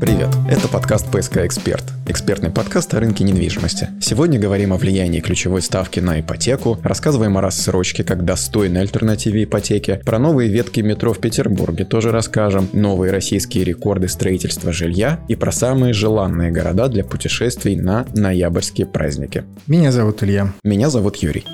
Привет, это подкаст «ПСК Эксперт», экспертный подкаст о рынке недвижимости. Сегодня говорим о влиянии ключевой ставки на ипотеку, рассказываем о рассрочке как достойной альтернативе ипотеке, про новые ветки метро в Петербурге тоже расскажем, новые российские рекорды строительства жилья и про самые желанные города для путешествий на ноябрьские праздники. Меня зовут Илья. Меня зовут Юрий.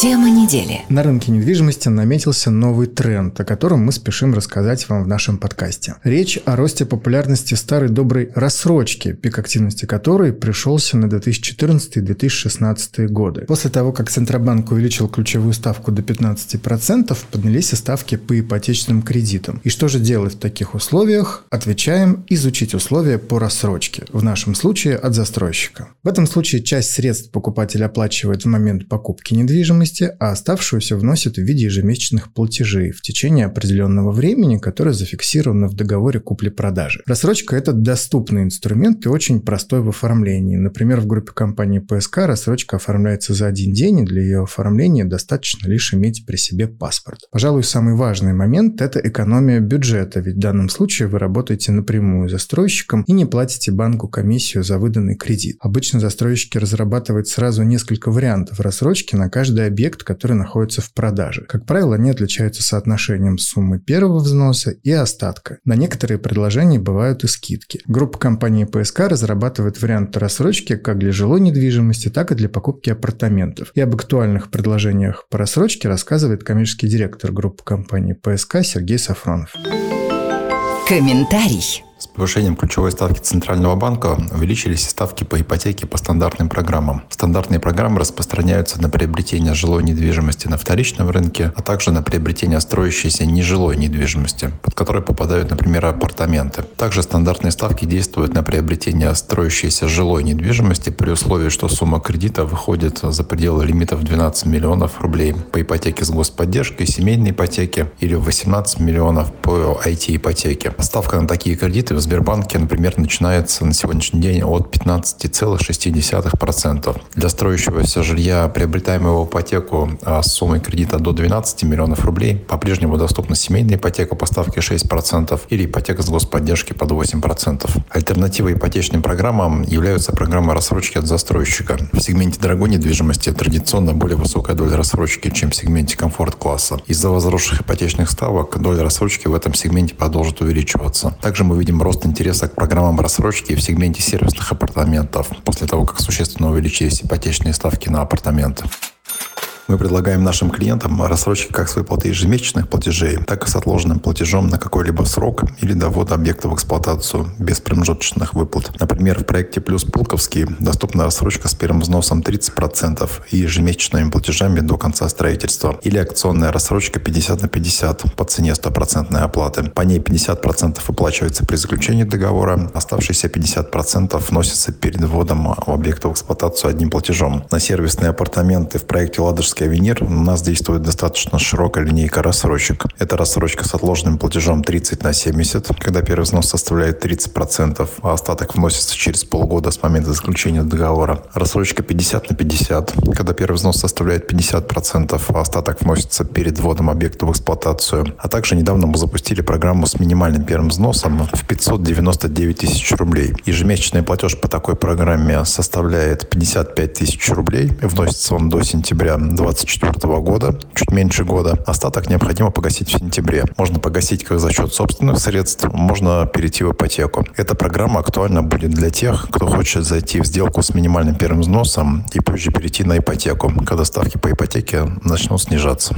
Тема недели. На рынке недвижимости наметился новый тренд, о котором мы спешим рассказать вам в нашем подкасте. Речь о росте популярности старой доброй рассрочки, пик активности которой пришелся на 2014-2016 годы. После того, как Центробанк увеличил ключевую ставку до 15%, поднялись и ставки по ипотечным кредитам. И что же делать в таких условиях? Отвечаем – изучить условия по рассрочке, в нашем случае от застройщика. В этом случае часть средств покупатель оплачивает в момент покупки недвижимости, недвижимости, а оставшуюся вносит в виде ежемесячных платежей в течение определенного времени, которое зафиксировано в договоре купли-продажи. Рассрочка – это доступный инструмент и очень простой в оформлении. Например, в группе компании ПСК рассрочка оформляется за один день, и для ее оформления достаточно лишь иметь при себе паспорт. Пожалуй, самый важный момент – это экономия бюджета, ведь в данном случае вы работаете напрямую застройщиком и не платите банку комиссию за выданный кредит. Обычно застройщики разрабатывают сразу несколько вариантов рассрочки на каждый объект, который находится в продаже. Как правило, они отличаются соотношением суммы первого взноса и остатка. На некоторые предложения бывают и скидки. Группа компании ПСК разрабатывает варианты рассрочки как для жилой недвижимости, так и для покупки апартаментов. И об актуальных предложениях по рассрочке рассказывает коммерческий директор группы компании ПСК Сергей Сафронов. Комментарий. С повышением ключевой ставки Центрального банка увеличились ставки по ипотеке по стандартным программам. Стандартные программы распространяются на приобретение жилой недвижимости на вторичном рынке, а также на приобретение строящейся нежилой недвижимости, под которой попадают, например, апартаменты. Также стандартные ставки действуют на приобретение строящейся жилой недвижимости при условии, что сумма кредита выходит за пределы лимитов 12 миллионов рублей по ипотеке с господдержкой, семейной ипотеке или 18 миллионов по IT-ипотеке. Ставка на такие кредиты в Сбербанке, например, начинается на сегодняшний день от 15,6%. Для строящегося жилья, приобретаемого ипотеку а, с суммой кредита до 12 миллионов рублей, по-прежнему доступна семейная ипотека по ставке 6% или ипотека с господдержки под 8%. Альтернативой ипотечным программам являются программы рассрочки от застройщика. В сегменте дорогой недвижимости традиционно более высокая доля рассрочки, чем в сегменте комфорт-класса. Из-за возросших ипотечных ставок доля рассрочки в этом сегменте продолжит увеличиваться. Также мы видим рост интереса к программам рассрочки в сегменте сервисных апартаментов после того, как существенно увеличились ипотечные ставки на апартаменты. Мы предлагаем нашим клиентам рассрочки как с выплатой ежемесячных платежей, так и с отложенным платежом на какой-либо срок или до ввода объекта в эксплуатацию без промежуточных выплат. Например, в проекте «Плюс Пулковский» доступна рассрочка с первым взносом 30% и ежемесячными платежами до конца строительства. Или акционная рассрочка 50 на 50 по цене 100% оплаты. По ней 50% выплачивается при заключении договора, оставшиеся 50% вносятся перед вводом объекта в эксплуатацию одним платежом. На сервисные апартаменты в проекте «Ладожский Ладожский авенир у нас действует достаточно широкая линейка рассрочек. Это рассрочка с отложенным платежом 30 на 70, когда первый взнос составляет 30%, а остаток вносится через полгода с момента заключения договора. Рассрочка 50 на 50, когда первый взнос составляет 50%, а остаток вносится перед вводом объекта в эксплуатацию. А также недавно мы запустили программу с минимальным первым взносом в 599 тысяч рублей. Ежемесячный платеж по такой программе составляет 55 тысяч рублей. Вносится он до сентября 2024 года, чуть меньше года. Остаток необходимо погасить в сентябре. Можно погасить как за счет собственных средств, можно перейти в ипотеку. Эта программа актуальна будет для тех, кто хочет зайти в сделку с минимальным первым взносом и позже перейти на ипотеку, когда ставки по ипотеке начнут снижаться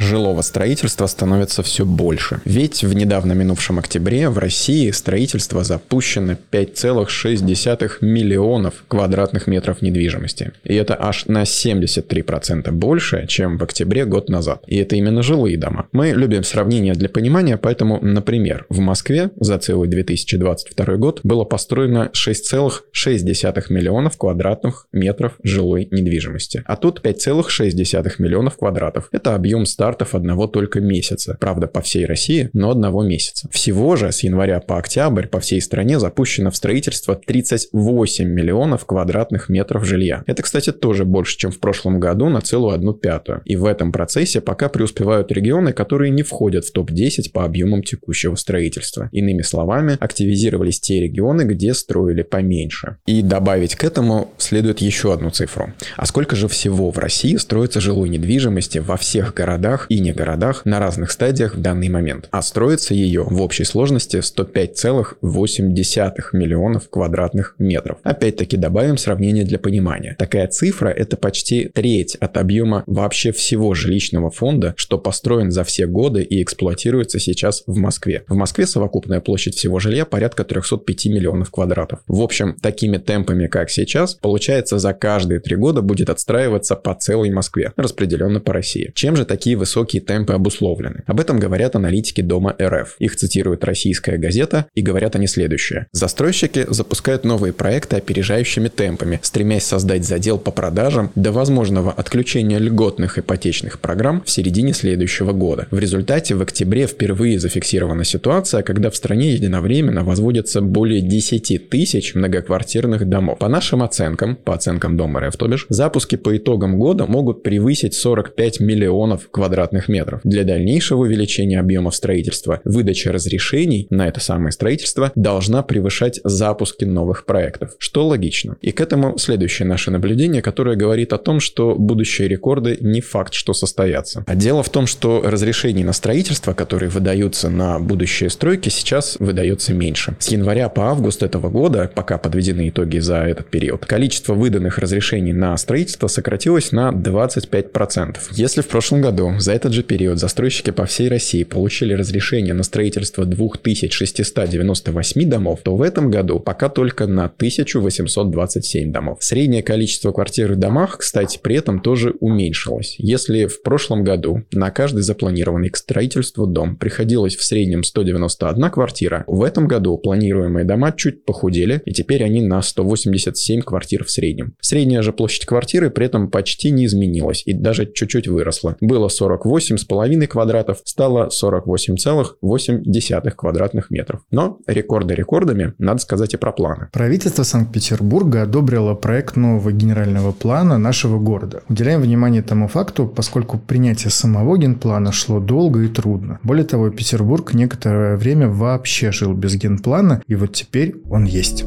жилого строительства становится все больше. Ведь в недавно минувшем октябре в России строительство запущено 5,6 миллионов квадратных метров недвижимости. И это аж на 73% больше, чем в октябре год назад. И это именно жилые дома. Мы любим сравнения для понимания, поэтому, например, в Москве за целый 2022 год было построено 6,6 миллионов квадратных метров жилой недвижимости. А тут 5,6 миллионов квадратов. Это объем старого стартов одного только месяца. Правда, по всей России, но одного месяца. Всего же с января по октябрь по всей стране запущено в строительство 38 миллионов квадратных метров жилья. Это, кстати, тоже больше, чем в прошлом году на целую одну пятую. И в этом процессе пока преуспевают регионы, которые не входят в топ-10 по объемам текущего строительства. Иными словами, активизировались те регионы, где строили поменьше. И добавить к этому следует еще одну цифру. А сколько же всего в России строится жилой недвижимости во всех городах и не городах на разных стадиях в данный момент? А строится ее в общей сложности 105,8 миллионов квадратных метров. Опять-таки добавим сравнение для понимания. Такая цифра – это почти треть от объема вообще всего жилищного фонда, что построен за все годы и эксплуатируется сейчас в Москве. В Москве совокупная площадь всего жилья порядка 305 миллионов квадратов. В общем, такими темпами, как сейчас, получается за каждые три года будет отстраиваться по целой Москве, распределенно по России. Чем же такие высокие темпы обусловлены? Об этом говорят аналитики Дома РФ. Их цитирует российская газета, и говорят они следующее. Застройщики запускают новые проекты опережающими темпами, стремясь создать задел по продажам до возможного отключения льготных ипотечных программ в середине следующего года. В результате в октябре впервые зафиксирована ситуация, когда в стране единовременно возводятся более 10 тысяч многоквартирных домов. По нашим оценкам, по оценкам Дома РФ, то бишь, запуски по итогам года могут превысить 45 миллионов квадратных метров. Для дальнейшего увеличения объемов строительства, выдача разрешений на это самое строительство должна превышать запуски новых проектов, что логично. И к этому следующее наше наблюдение, которое говорит о том, что будущие рекорды не факт, что состоятся. А дело в том, что разрешений на строительство, которые выдаются на будущие стройки, сейчас выдается меньше. С января по август этого года, пока подведены итоги за этот период, количество выданных разрешений на строительство сократилось на 25%. Если в прошлом году за этот же период застройщики по всей России получили разрешение на строительство 2698 домов, то в этом году пока только на 1827 домов. Среднее количество квартир в домах, кстати, при этом тоже уменьшилось. Если в прошлом году на каждый запланированный к строительству дом приходилось в среднем 191 квартира, в этом году планируемые дома чуть похудели, и теперь они на 187 квартир в среднем. Средняя же площадь квартиры при этом почти не изменилась и даже чуть-чуть выросла. Было 48,5 квадратов, стало 48,8 квадратных метров. Но рекорды рекордами, надо сказать и про планы. Правительство Санкт-Петербурга одобрило проект нового генерального плана нашего города. Уделяем внимание тому факту, поскольку принятие самого генплана шло долго и трудно. Более того, Петербург некоторое время вообще жил без генплана, и вот теперь он есть.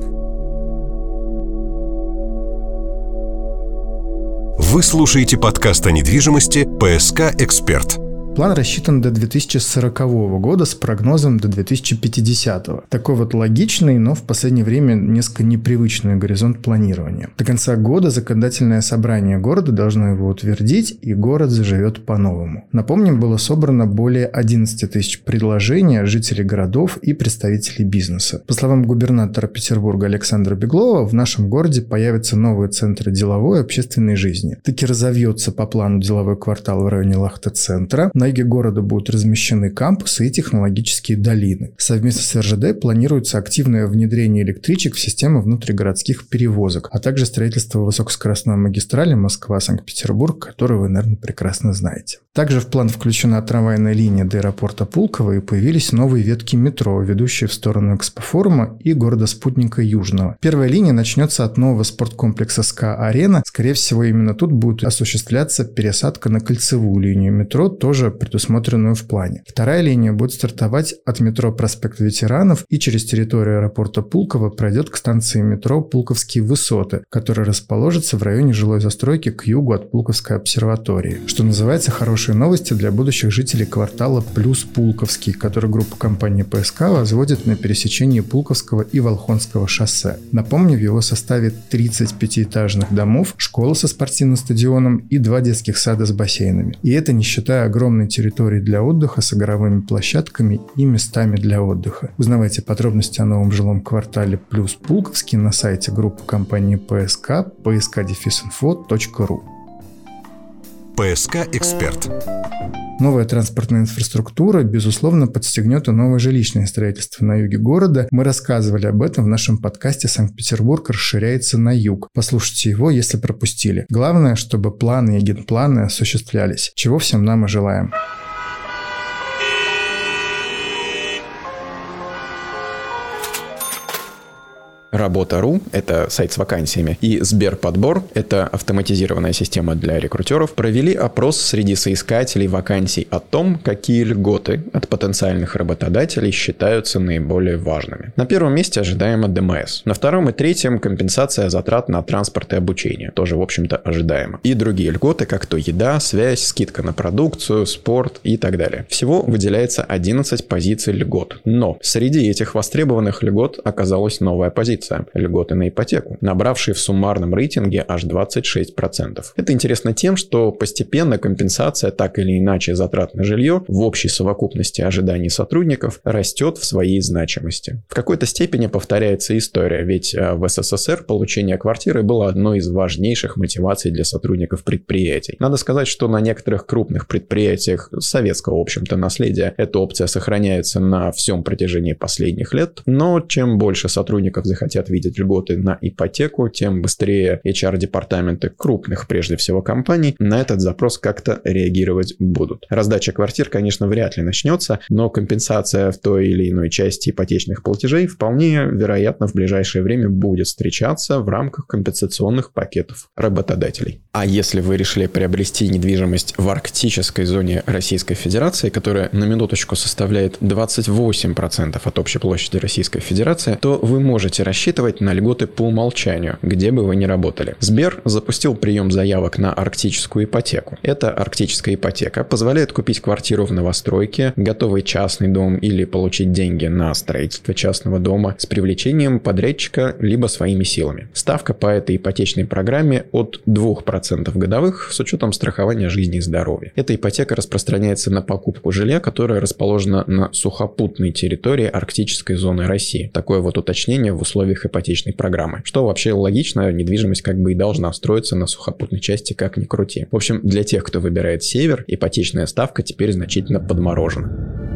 Вы слушаете подкаст о недвижимости «ПСК Эксперт». План рассчитан до 2040 года с прогнозом до 2050. Такой вот логичный, но в последнее время несколько непривычный горизонт планирования. До конца года законодательное собрание города должно его утвердить, и город заживет по-новому. Напомним, было собрано более 11 тысяч предложений жителей городов и представителей бизнеса. По словам губернатора Петербурга Александра Беглова, в нашем городе появятся новые центры деловой и общественной жизни. Таки разовьется по плану деловой квартал в районе Лахта-центра, на юге города будут размещены кампусы и технологические долины. Совместно с РЖД планируется активное внедрение электричек в систему внутригородских перевозок, а также строительство высокоскоростной магистрали Москва-Санкт-Петербург, которую вы, наверное, прекрасно знаете. Также в план включена трамвайная линия до аэропорта Пулково и появились новые ветки метро, ведущие в сторону экспофорума и города-спутника Южного. Первая линия начнется от нового спорткомплекса СКА-Арена. Скорее всего, именно тут будет осуществляться пересадка на кольцевую линию метро, тоже предусмотренную в плане. Вторая линия будет стартовать от метро Проспект Ветеранов и через территорию аэропорта Пулково пройдет к станции метро Пулковские высоты, которая расположится в районе жилой застройки к югу от Пулковской обсерватории. Что называется хорошие новости для будущих жителей квартала Плюс Пулковский, который группа компании ПСК возводит на пересечении Пулковского и Волхонского шоссе. Напомню, в его составе 30 пятиэтажных домов, школа со спортивным стадионом и два детских сада с бассейнами. И это не считая огромной огромной территории для отдыха с игровыми площадками и местами для отдыха. Узнавайте подробности о новом жилом квартале плюс Пулковский на сайте группы компании ПСК pskdefisinfo.ru ПСК «Эксперт». Новая транспортная инфраструктура, безусловно, подстегнет и новое жилищное строительство на юге города. Мы рассказывали об этом в нашем подкасте «Санкт-Петербург расширяется на юг». Послушайте его, если пропустили. Главное, чтобы планы и генпланы осуществлялись, чего всем нам и желаем. Работа.ру – это сайт с вакансиями, и Сберподбор – это автоматизированная система для рекрутеров, провели опрос среди соискателей вакансий о том, какие льготы от потенциальных работодателей считаются наиболее важными. На первом месте ожидаемо ДМС. На втором и третьем – компенсация затрат на транспорт и обучение, тоже, в общем-то, ожидаемо. И другие льготы, как то еда, связь, скидка на продукцию, спорт и так далее. Всего выделяется 11 позиций льгот. Но среди этих востребованных льгот оказалась новая позиция позиция – льготы на ипотеку, набравшие в суммарном рейтинге аж 26%. Это интересно тем, что постепенно компенсация так или иначе затрат на жилье в общей совокупности ожиданий сотрудников растет в своей значимости. В какой-то степени повторяется история, ведь э, в СССР получение квартиры было одной из важнейших мотиваций для сотрудников предприятий. Надо сказать, что на некоторых крупных предприятиях советского, в общем-то, наследия эта опция сохраняется на всем протяжении последних лет, но чем больше сотрудников захотят хотят видеть льготы на ипотеку, тем быстрее HR-департаменты крупных, прежде всего, компаний на этот запрос как-то реагировать будут. Раздача квартир, конечно, вряд ли начнется, но компенсация в той или иной части ипотечных платежей вполне вероятно в ближайшее время будет встречаться в рамках компенсационных пакетов работодателей. А если вы решили приобрести недвижимость в арктической зоне Российской Федерации, которая на минуточку составляет 28% от общей площади Российской Федерации, то вы можете рассчитывать рассчитывать на льготы по умолчанию, где бы вы ни работали. Сбер запустил прием заявок на арктическую ипотеку. Эта арктическая ипотека позволяет купить квартиру в новостройке, готовый частный дом или получить деньги на строительство частного дома с привлечением подрядчика либо своими силами. Ставка по этой ипотечной программе от 2% годовых с учетом страхования жизни и здоровья. Эта ипотека распространяется на покупку жилья, которое расположено на сухопутной территории арктической зоны России. Такое вот уточнение в условиях условиях ипотечной программы. Что вообще логично, недвижимость как бы и должна строиться на сухопутной части, как ни крути. В общем, для тех, кто выбирает север, ипотечная ставка теперь значительно подморожена.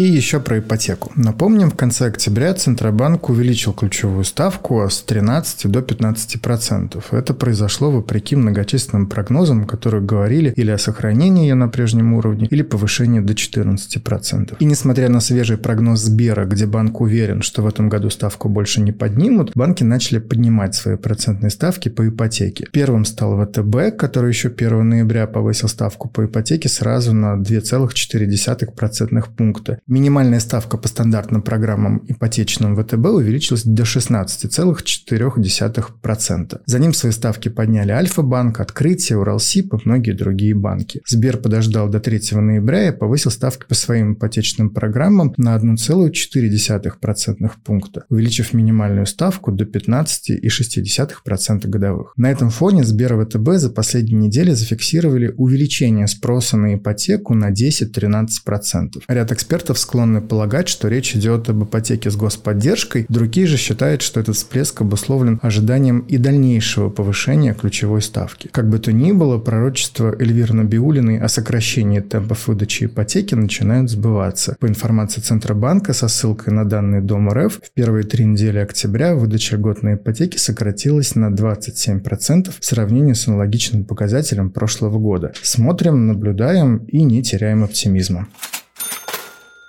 И еще про ипотеку. Напомним, в конце октября Центробанк увеличил ключевую ставку с 13 до 15%. Это произошло вопреки многочисленным прогнозам, которые говорили или о сохранении ее на прежнем уровне, или повышении до 14%. И несмотря на свежий прогноз Сбера, где банк уверен, что в этом году ставку больше не поднимут, банки начали поднимать свои процентные ставки по ипотеке. Первым стал ВТБ, который еще 1 ноября повысил ставку по ипотеке сразу на 2,4% пункта. Минимальная ставка по стандартным программам ипотечным ВТБ увеличилась до 16,4%. За ним свои ставки подняли Альфа-банк, Открытие, Уралсиб и многие другие банки. Сбер подождал до 3 ноября и повысил ставки по своим ипотечным программам на 1,4% пункта, увеличив минимальную ставку до 15,6% годовых. На этом фоне Сбер и ВТБ за последние недели зафиксировали увеличение спроса на ипотеку на 10-13%. Ряд экспертов склонны полагать, что речь идет об ипотеке с господдержкой, другие же считают, что этот всплеск обусловлен ожиданием и дальнейшего повышения ключевой ставки. Как бы то ни было, пророчество Эльвиры Набиулиной о сокращении темпов выдачи ипотеки начинают сбываться. По информации Центробанка со ссылкой на данные Дом РФ, в первые три недели октября выдача льготной ипотеки сократилась на 27% в сравнении с аналогичным показателем прошлого года. Смотрим, наблюдаем и не теряем оптимизма.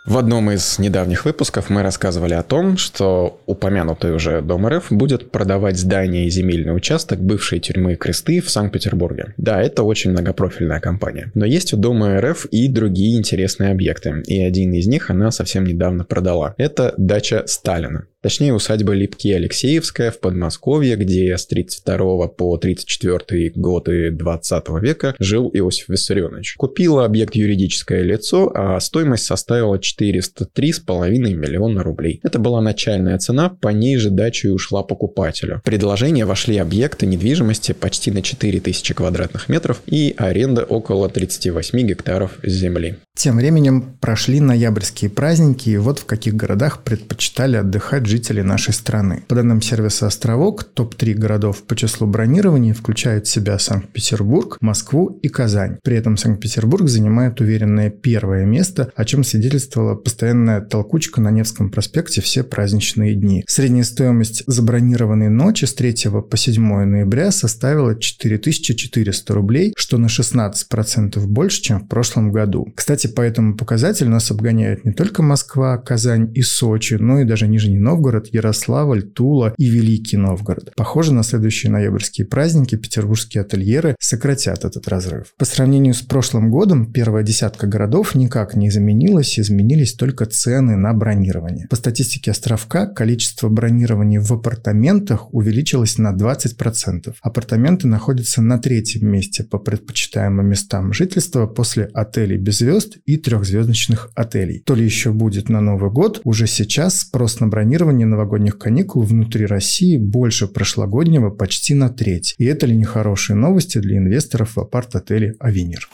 В одном из недавних выпусков мы рассказывали о том, что упомянутый уже Дом РФ будет продавать здание и земельный участок бывшей тюрьмы Кресты в Санкт-Петербурге. Да, это очень многопрофильная компания. Но есть у Дома РФ и другие интересные объекты, и один из них она совсем недавно продала. Это дача Сталина. Точнее, усадьба Липки-Алексеевская в Подмосковье, где с 32 по 34 годы 20 века жил Иосиф Виссарионович. Купила объект юридическое лицо, а стоимость составила 403,5 миллиона рублей. Это была начальная цена, по ней же дача и ушла покупателю. В предложение вошли объекты недвижимости почти на 4000 квадратных метров и аренда около 38 гектаров земли. Тем временем прошли ноябрьские праздники, и вот в каких городах предпочитали отдыхать жители нашей страны. По данным сервиса «Островок», топ-3 городов по числу бронирований включают в себя Санкт-Петербург, Москву и Казань. При этом Санкт-Петербург занимает уверенное первое место, о чем свидетельствовала постоянная толкучка на Невском проспекте все праздничные дни. Средняя стоимость забронированной ночи с 3 по 7 ноября составила 4400 рублей, что на 16% больше, чем в прошлом году. Кстати, по этому показателю нас обгоняют не только Москва, Казань и Сочи, но и даже Нижний Новгород, Ярославль, Тула и Великий Новгород. Похоже, на следующие ноябрьские праздники петербургские ательеры сократят этот разрыв. По сравнению с прошлым годом, первая десятка городов никак не изменилась, изменились только цены на бронирование. По статистике островка, количество бронирований в апартаментах увеличилось на 20%. Апартаменты находятся на третьем месте по предпочитаемым местам жительства после отелей без звезд и трехзвездочных отелей. То ли еще будет на Новый год, уже сейчас спрос на бронирование новогодних каникул внутри России больше прошлогоднего почти на треть. И это ли не хорошие новости для инвесторов в апарт-отеле «Авенир»?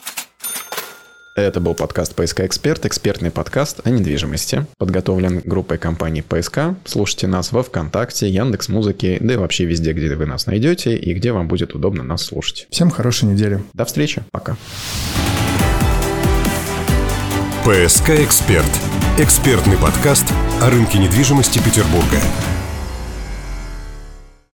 Это был подкаст «ПСК Эксперт», экспертный подкаст о недвижимости. Подготовлен группой компании «ПСК». Слушайте нас во Вконтакте, Яндекс Музыки, да и вообще везде, где вы нас найдете и где вам будет удобно нас слушать. Всем хорошей недели. До встречи. Пока. «ПСК Эксперт» – экспертный подкаст о рынке недвижимости Петербурга.